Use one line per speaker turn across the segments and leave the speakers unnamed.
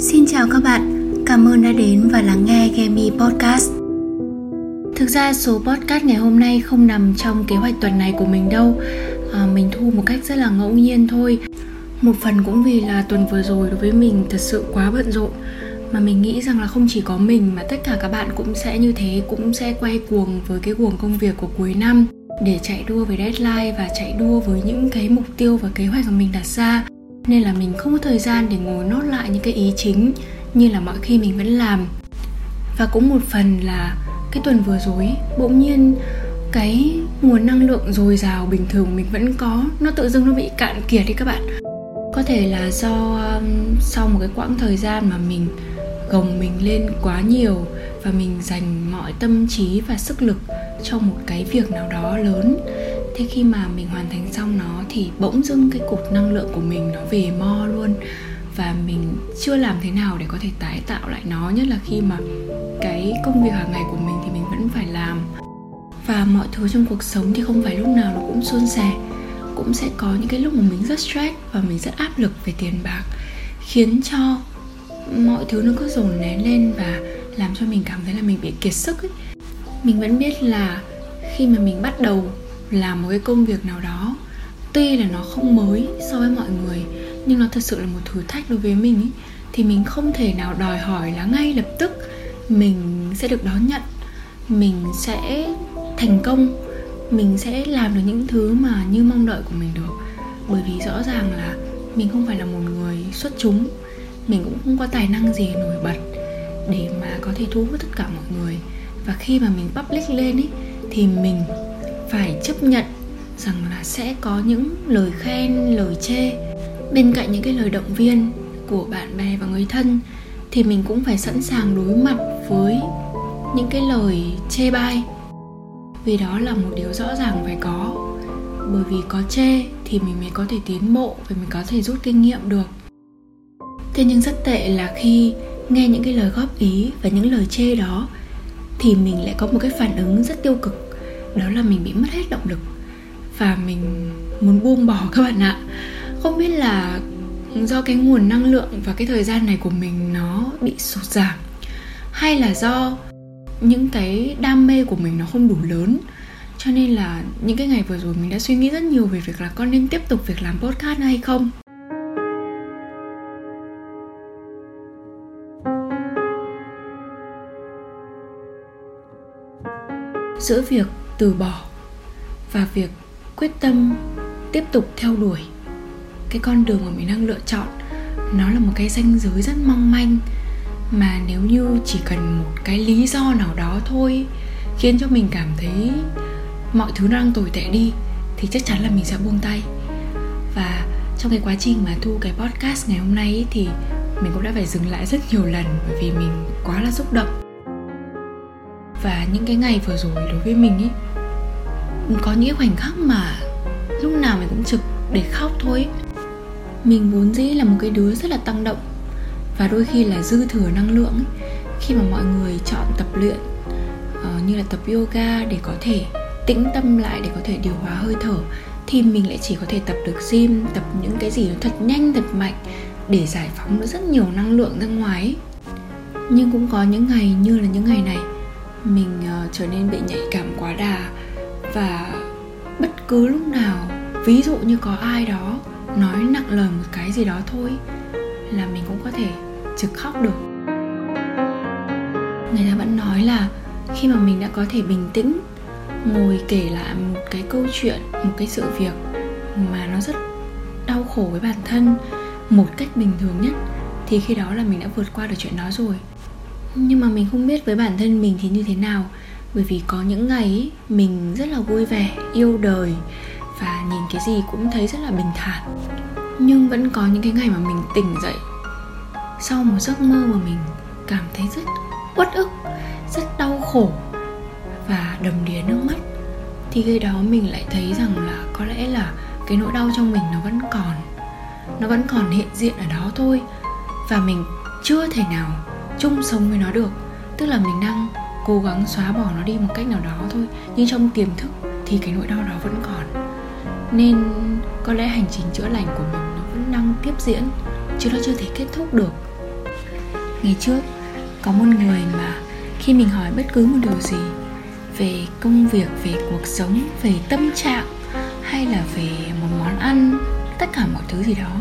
Xin chào các bạn, cảm ơn đã đến và lắng nghe Gemi Podcast. Thực ra số podcast ngày hôm nay không nằm trong kế hoạch tuần này của mình đâu. À, Mình thu một cách rất là ngẫu nhiên thôi. Một phần cũng vì là tuần vừa rồi đối với mình thật sự quá bận rộn. Mà mình nghĩ rằng là không chỉ có mình mà tất cả các bạn cũng sẽ như thế Cũng sẽ quay cuồng với cái cuồng công việc của cuối năm Để chạy đua với deadline và chạy đua với những cái mục tiêu và kế hoạch mà mình đặt ra nên là mình không có thời gian để ngồi nốt lại những cái ý chính như là mọi khi mình vẫn làm. Và cũng một phần là cái tuần vừa rồi bỗng nhiên cái nguồn năng lượng dồi dào bình thường mình vẫn có nó tự dưng nó bị cạn kiệt đi các bạn. Có thể là do um, sau một cái quãng thời gian mà mình gồng mình lên quá nhiều và mình dành mọi tâm trí và sức lực cho một cái việc nào đó lớn thế khi mà mình hoàn thành xong nó thì bỗng dưng cái cục năng lượng của mình nó về mo luôn. Và mình chưa làm thế nào để có thể tái tạo lại nó, nhất là khi mà cái công việc hàng ngày của mình thì mình vẫn phải làm. Và mọi thứ trong cuộc sống thì không phải lúc nào nó cũng suôn sẻ. Cũng sẽ có những cái lúc mà mình rất stress và mình rất áp lực về tiền bạc, khiến cho mọi thứ nó cứ dồn nén lên và làm cho mình cảm thấy là mình bị kiệt sức ấy. Mình vẫn biết là khi mà mình bắt đầu làm một cái công việc nào đó. Tuy là nó không mới so với mọi người nhưng nó thật sự là một thử thách đối với mình ý, thì mình không thể nào đòi hỏi là ngay lập tức mình sẽ được đón nhận mình sẽ thành công mình sẽ làm được những thứ mà như mong đợi của mình được. Bởi vì rõ ràng là mình không phải là một người xuất chúng mình cũng không có tài năng gì nổi bật để mà có thể thu hút tất cả mọi người. Và khi mà mình public lên ấy thì mình phải chấp nhận rằng là sẽ có những lời khen, lời chê. Bên cạnh những cái lời động viên của bạn bè và người thân, thì mình cũng phải sẵn sàng đối mặt với những cái lời chê bai. Vì đó là một điều rõ ràng phải có. Bởi vì có chê thì mình mới có thể tiến bộ và mình có thể rút kinh nghiệm được. Thế nhưng rất tệ là khi nghe những cái lời góp ý và những lời chê đó, thì mình lại có một cái phản ứng rất tiêu cực đó là mình bị mất hết động lực. Và mình muốn buông bỏ các bạn ạ. Không biết là do cái nguồn năng lượng và cái thời gian này của mình nó bị sụt giảm, hay là do những cái đam mê của mình nó không đủ lớn. Cho nên là những cái ngày vừa rồi mình đã suy nghĩ rất nhiều về việc là con nên tiếp tục việc làm podcast hay không. Giữa việc từ bỏ và việc quyết tâm tiếp tục theo đuổi cái con đường mà mình đang lựa chọn nó là một cái ranh giới rất mong manh. Mà nếu như chỉ cần một cái lý do nào đó thôi khiến cho mình cảm thấy mọi thứ đang tồi tệ đi thì chắc chắn là mình sẽ buông tay. Và trong cái quá trình mà thu cái podcast ngày hôm nay ấy, thì mình cũng đã phải dừng lại rất nhiều lần bởi vì mình quá là xúc động. Và những cái ngày vừa rồi đối với mình ấy có những khoảnh khắc mà lúc nào mình cũng trực để khóc thôi mình vốn dĩ là một cái đứa rất là tăng động và đôi khi là dư thừa năng lượng ấy, khi mà mọi người chọn tập luyện uh, như là tập yoga để có thể tĩnh tâm lại để có thể điều hòa hơi thở thì mình lại chỉ có thể tập được gym tập những cái gì nó thật nhanh thật mạnh để giải phóng được rất nhiều năng lượng ra ngoài ấy. nhưng cũng có những ngày như là những ngày này mình uh, trở nên bị nhạy cảm quá đà và bất cứ lúc nào, ví dụ như có ai đó nói nặng lời một cái gì đó thôi, là mình cũng có thể trực khóc được. Người ta vẫn nói là khi mà mình đã có thể bình tĩnh, ngồi kể lại một cái câu chuyện, một cái sự việc mà nó rất đau khổ với bản thân một cách bình thường nhất, thì khi đó là mình đã vượt qua được chuyện đó rồi. Nhưng mà mình không biết với bản thân mình thì như thế nào bởi vì có những ngày mình rất là vui vẻ, yêu đời và nhìn cái gì cũng thấy rất là bình thản. Nhưng vẫn có những cái ngày mà mình tỉnh dậy sau một giấc mơ mà mình cảm thấy rất uất ức, rất đau khổ và đầm đìa nước mắt, thì khi đó mình lại thấy rằng là có lẽ là cái nỗi đau trong mình nó vẫn còn. Nó vẫn còn hiện diện ở đó thôi và mình chưa thể nào chung sống với nó được. Tức là mình đang cố gắng xóa bỏ nó đi một cách nào đó thôi. Nhưng trong tiềm thức thì cái nỗi đau đó vẫn còn. Nên có lẽ hành trình chữa lành của mình nó vẫn đang tiếp diễn, chứ nó chưa thể kết thúc được. Ngày trước, có một người mà khi mình hỏi bất cứ một điều gì về công việc, về cuộc sống, về tâm trạng, hay là về một món ăn, tất cả mọi thứ gì đó,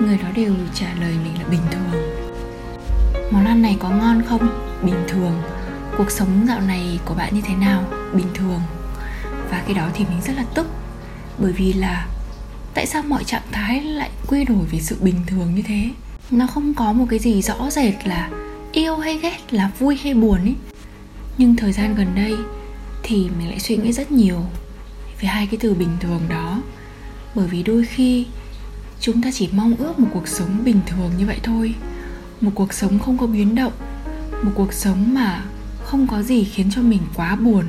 người đó đều trả lời mình là bình thường. Món ăn này có ngon không? Bình thường cuộc sống dạo này của bạn như thế nào? Bình thường. Và cái đó thì mình rất là tức. Bởi vì là tại sao mọi trạng thái lại quy đổi về sự bình thường như thế? Nó không có một cái gì rõ rệt là yêu hay ghét, là vui hay buồn ấy nhưng thời gian gần đây thì mình lại suy nghĩ rất nhiều về hai cái từ bình thường đó. Bởi vì đôi khi chúng ta chỉ mong ước một cuộc sống bình thường như vậy thôi. Một cuộc sống không có biến động. Một cuộc sống mà không có gì khiến cho mình quá buồn,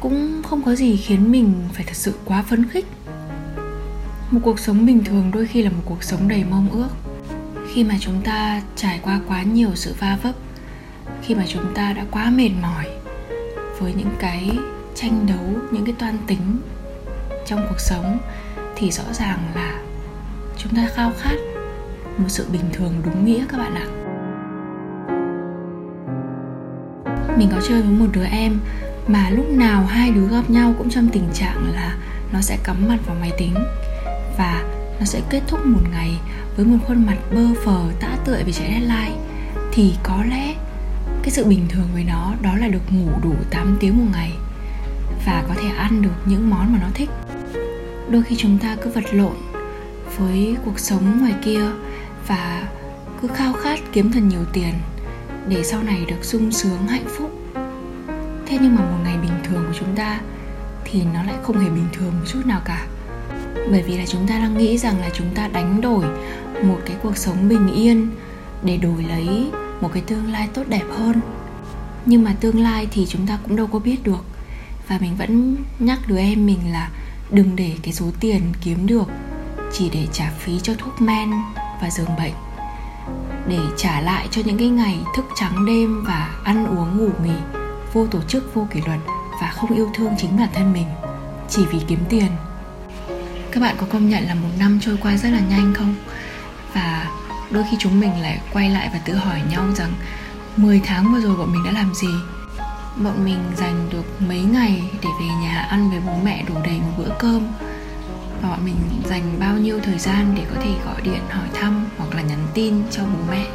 cũng không có gì khiến mình phải thật sự quá phấn khích. Một cuộc sống bình thường đôi khi là một cuộc sống đầy mong ước. Khi mà chúng ta trải qua quá nhiều sự va vấp, khi mà chúng ta đã quá mệt mỏi với những cái tranh đấu, những cái toan tính trong cuộc sống, thì rõ ràng là chúng ta khao khát một sự bình thường đúng nghĩa các bạn ạ. Mình có chơi với một đứa em mà lúc nào hai đứa gặp nhau cũng trong tình trạng là nó sẽ cắm mặt vào máy tính và nó sẽ kết thúc một ngày với một khuôn mặt bơ phờ, tã tưởi vì chạy deadline. Thì có lẽ cái sự bình thường với nó đó là được ngủ đủ 8 tiếng một ngày và có thể ăn được những món mà nó thích. Đôi khi chúng ta cứ vật lộn với cuộc sống ngoài kia và cứ khao khát kiếm thật nhiều tiền để sau này được sung sướng, hạnh phúc. Thế nhưng mà một ngày bình thường của chúng ta thì nó lại không hề bình thường một chút nào cả. Bởi vì là chúng ta đang nghĩ rằng là chúng ta đánh đổi một cái cuộc sống bình yên để đổi lấy một cái tương lai tốt đẹp hơn. Nhưng mà tương lai thì chúng ta cũng đâu có biết được. Và mình vẫn nhắc đứa em mình là đừng để cái số tiền kiếm được chỉ để trả phí cho thuốc men và giường bệnh để trả lại cho những cái ngày thức trắng đêm và ăn uống, ngủ nghỉ vô tổ chức, vô kỷ luật và không yêu thương chính bản thân mình chỉ vì kiếm tiền. Các bạn có công nhận là một năm trôi qua rất là nhanh không? Và đôi khi chúng mình lại quay lại và tự hỏi nhau rằng 10 tháng vừa rồi bọn mình đã làm gì? Bọn mình dành được mấy ngày để về nhà ăn với bố mẹ đủ đầy một bữa cơm và bọn mình dành bao nhiêu thời gian để có thể gọi điện, hỏi thăm hoặc là nhắn tin cho bố mẹ.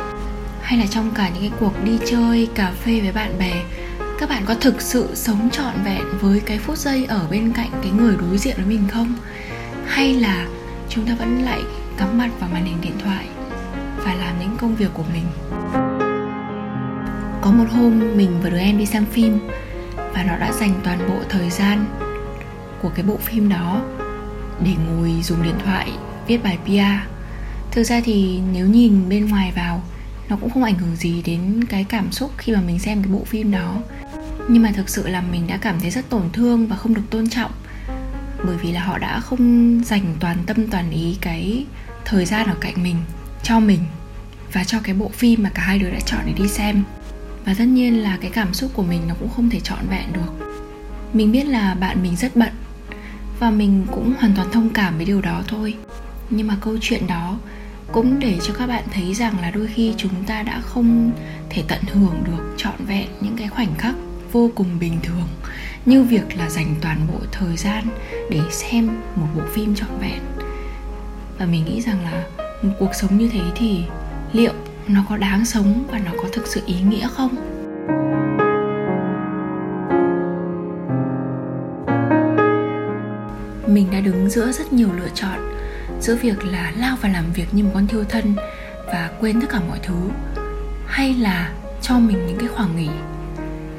Hay là trong cả những cái cuộc đi chơi, cà phê với bạn bè, các bạn có thực sự sống trọn vẹn với cái phút giây ở bên cạnh cái người đối diện với mình không? Hay là chúng ta vẫn lại cắm mặt vào màn hình điện thoại và làm những công việc của mình? Có một hôm mình và đứa em đi xem phim và nó đã dành toàn bộ thời gian của cái bộ phim đó để ngồi dùng điện thoại, viết bài PR thực ra thì nếu nhìn bên ngoài vào, nó cũng không ảnh hưởng gì đến cái cảm xúc khi mà mình xem cái bộ phim đó. Nhưng mà thực sự là mình đã cảm thấy rất tổn thương và không được tôn trọng. Bởi vì là họ đã không dành toàn tâm toàn ý cái thời gian ở cạnh mình, cho mình và cho cái bộ phim mà cả hai đứa đã chọn để đi xem. Và tất nhiên là cái cảm xúc của mình nó cũng không thể trọn vẹn được. Mình biết là bạn mình rất bận và mình cũng hoàn toàn thông cảm với điều đó thôi. Nhưng mà câu chuyện đó cũng để cho các bạn thấy rằng là đôi khi chúng ta đã không thể tận hưởng được trọn vẹn những cái khoảnh khắc vô cùng bình thường như việc là dành toàn bộ thời gian để xem một bộ phim trọn vẹn. Và mình nghĩ rằng là một cuộc sống như thế thì liệu nó có đáng sống và nó có thực sự ý nghĩa không? Mình đã đứng giữa rất nhiều lựa chọn, giữa việc là lao vào làm việc như một con thiêu thân và quên tất cả mọi thứ, hay là cho mình những cái khoảng nghỉ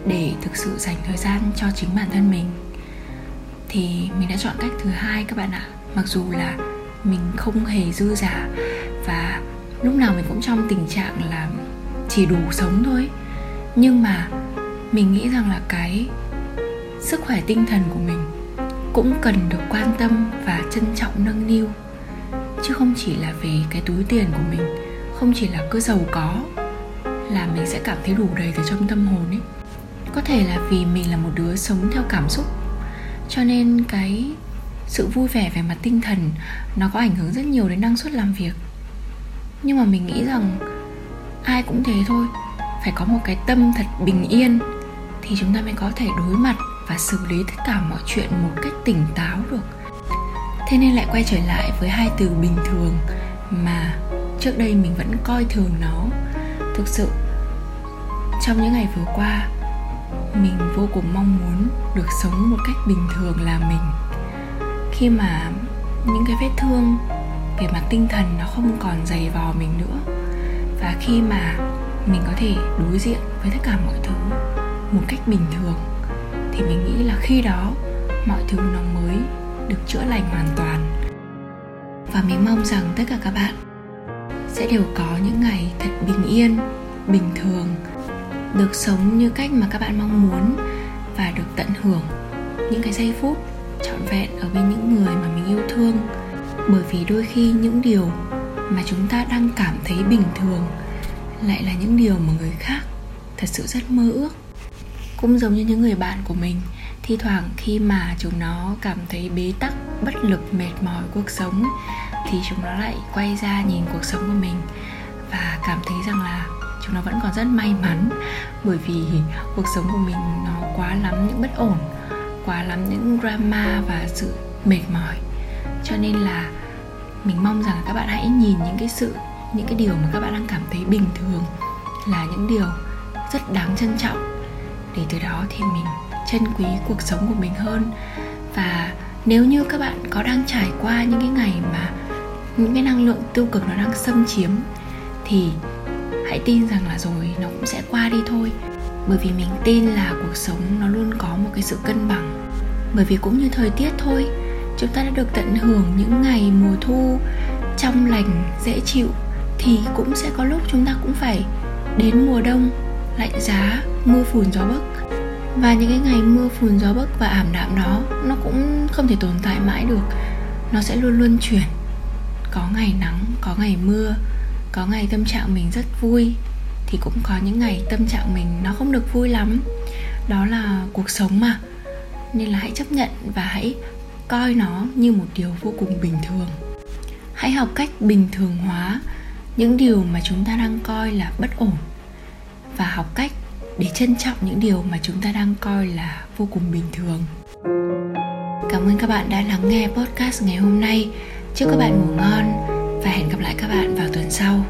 để thực sự dành thời gian cho chính bản thân mình. Thì mình đã chọn cách thứ hai các bạn ạ. Mặc dù là mình không hề dư giả và lúc nào mình cũng trong tình trạng là chỉ đủ sống thôi. Nhưng mà mình nghĩ rằng là cái sức khỏe tinh thần của mình cũng cần được quan tâm và trân trọng nâng niu. Chứ không chỉ là về cái túi tiền của mình, không chỉ là cứ giàu có, là mình sẽ cảm thấy đủ đầy từ trong tâm hồn ấy. Có thể là vì mình là một đứa sống theo cảm xúc, cho nên cái sự vui vẻ về mặt tinh thần nó có ảnh hưởng rất nhiều đến năng suất làm việc. Nhưng mà mình nghĩ rằng ai cũng thế thôi, phải có một cái tâm thật bình yên thì chúng ta mới có thể đối mặt và xử lý tất cả mọi chuyện một cách tỉnh táo được. Thế nên lại quay trở lại với hai từ bình thường mà trước đây mình vẫn coi thường nó. Thực sự, trong những ngày vừa qua, mình vô cùng mong muốn được sống một cách bình thường là mình. Khi mà những cái vết thương về mặt tinh thần nó không còn dày vò mình nữa, và khi mà mình có thể đối diện với tất cả mọi thứ một cách bình thường thì mình nghĩ là khi đó, mọi thứ nó mới được chữa lành hoàn toàn. Và mình mong rằng tất cả các bạn sẽ đều có những ngày thật bình yên, bình thường, được sống như cách mà các bạn mong muốn và được tận hưởng những cái giây phút trọn vẹn ở bên những người mà mình yêu thương. Bởi vì đôi khi những điều mà chúng ta đang cảm thấy bình thường lại là những điều mà người khác thật sự rất mơ ước cũng giống như những người bạn của mình. Thi thoảng khi mà chúng nó cảm thấy bế tắc, bất lực, mệt mỏi cuộc sống thì chúng nó lại quay ra nhìn cuộc sống của mình và cảm thấy rằng là chúng nó vẫn còn rất may mắn bởi vì cuộc sống của mình nó quá lắm những bất ổn, quá lắm những drama và sự mệt mỏi. Cho nên là mình mong rằng các bạn hãy nhìn những cái sự, những cái điều mà các bạn đang cảm thấy bình thường là những điều rất đáng trân trọng để từ đó thì mình trân quý cuộc sống của mình hơn. Và nếu như các bạn có đang trải qua những cái ngày mà những cái năng lượng tiêu cực nó đang xâm chiếm, thì hãy tin rằng là rồi, nó cũng sẽ qua đi thôi. Bởi vì mình tin là cuộc sống nó luôn có một cái sự cân bằng. Bởi vì cũng như thời tiết thôi, chúng ta đã được tận hưởng những ngày mùa thu, trong lành, dễ chịu, thì cũng sẽ có lúc chúng ta cũng phải đến mùa đông, lạnh giá mưa phùn gió bấc và những cái ngày mưa phùn gió bấc và ảm đạm đó, nó cũng không thể tồn tại mãi được. Nó sẽ luôn luôn chuyển. Có ngày nắng, có ngày mưa, có ngày tâm trạng mình rất vui, thì cũng có những ngày tâm trạng mình nó không được vui lắm. Đó là cuộc sống mà. Nên là hãy chấp nhận và hãy coi nó như một điều vô cùng bình thường. Hãy học cách bình thường hóa những điều mà chúng ta đang coi là bất ổn. Và học cách để trân trọng những điều mà chúng ta đang coi là vô cùng bình thường. Cảm ơn các bạn đã lắng nghe podcast ngày hôm nay. Chúc các bạn ngủ ngon và hẹn gặp lại các bạn vào tuần sau.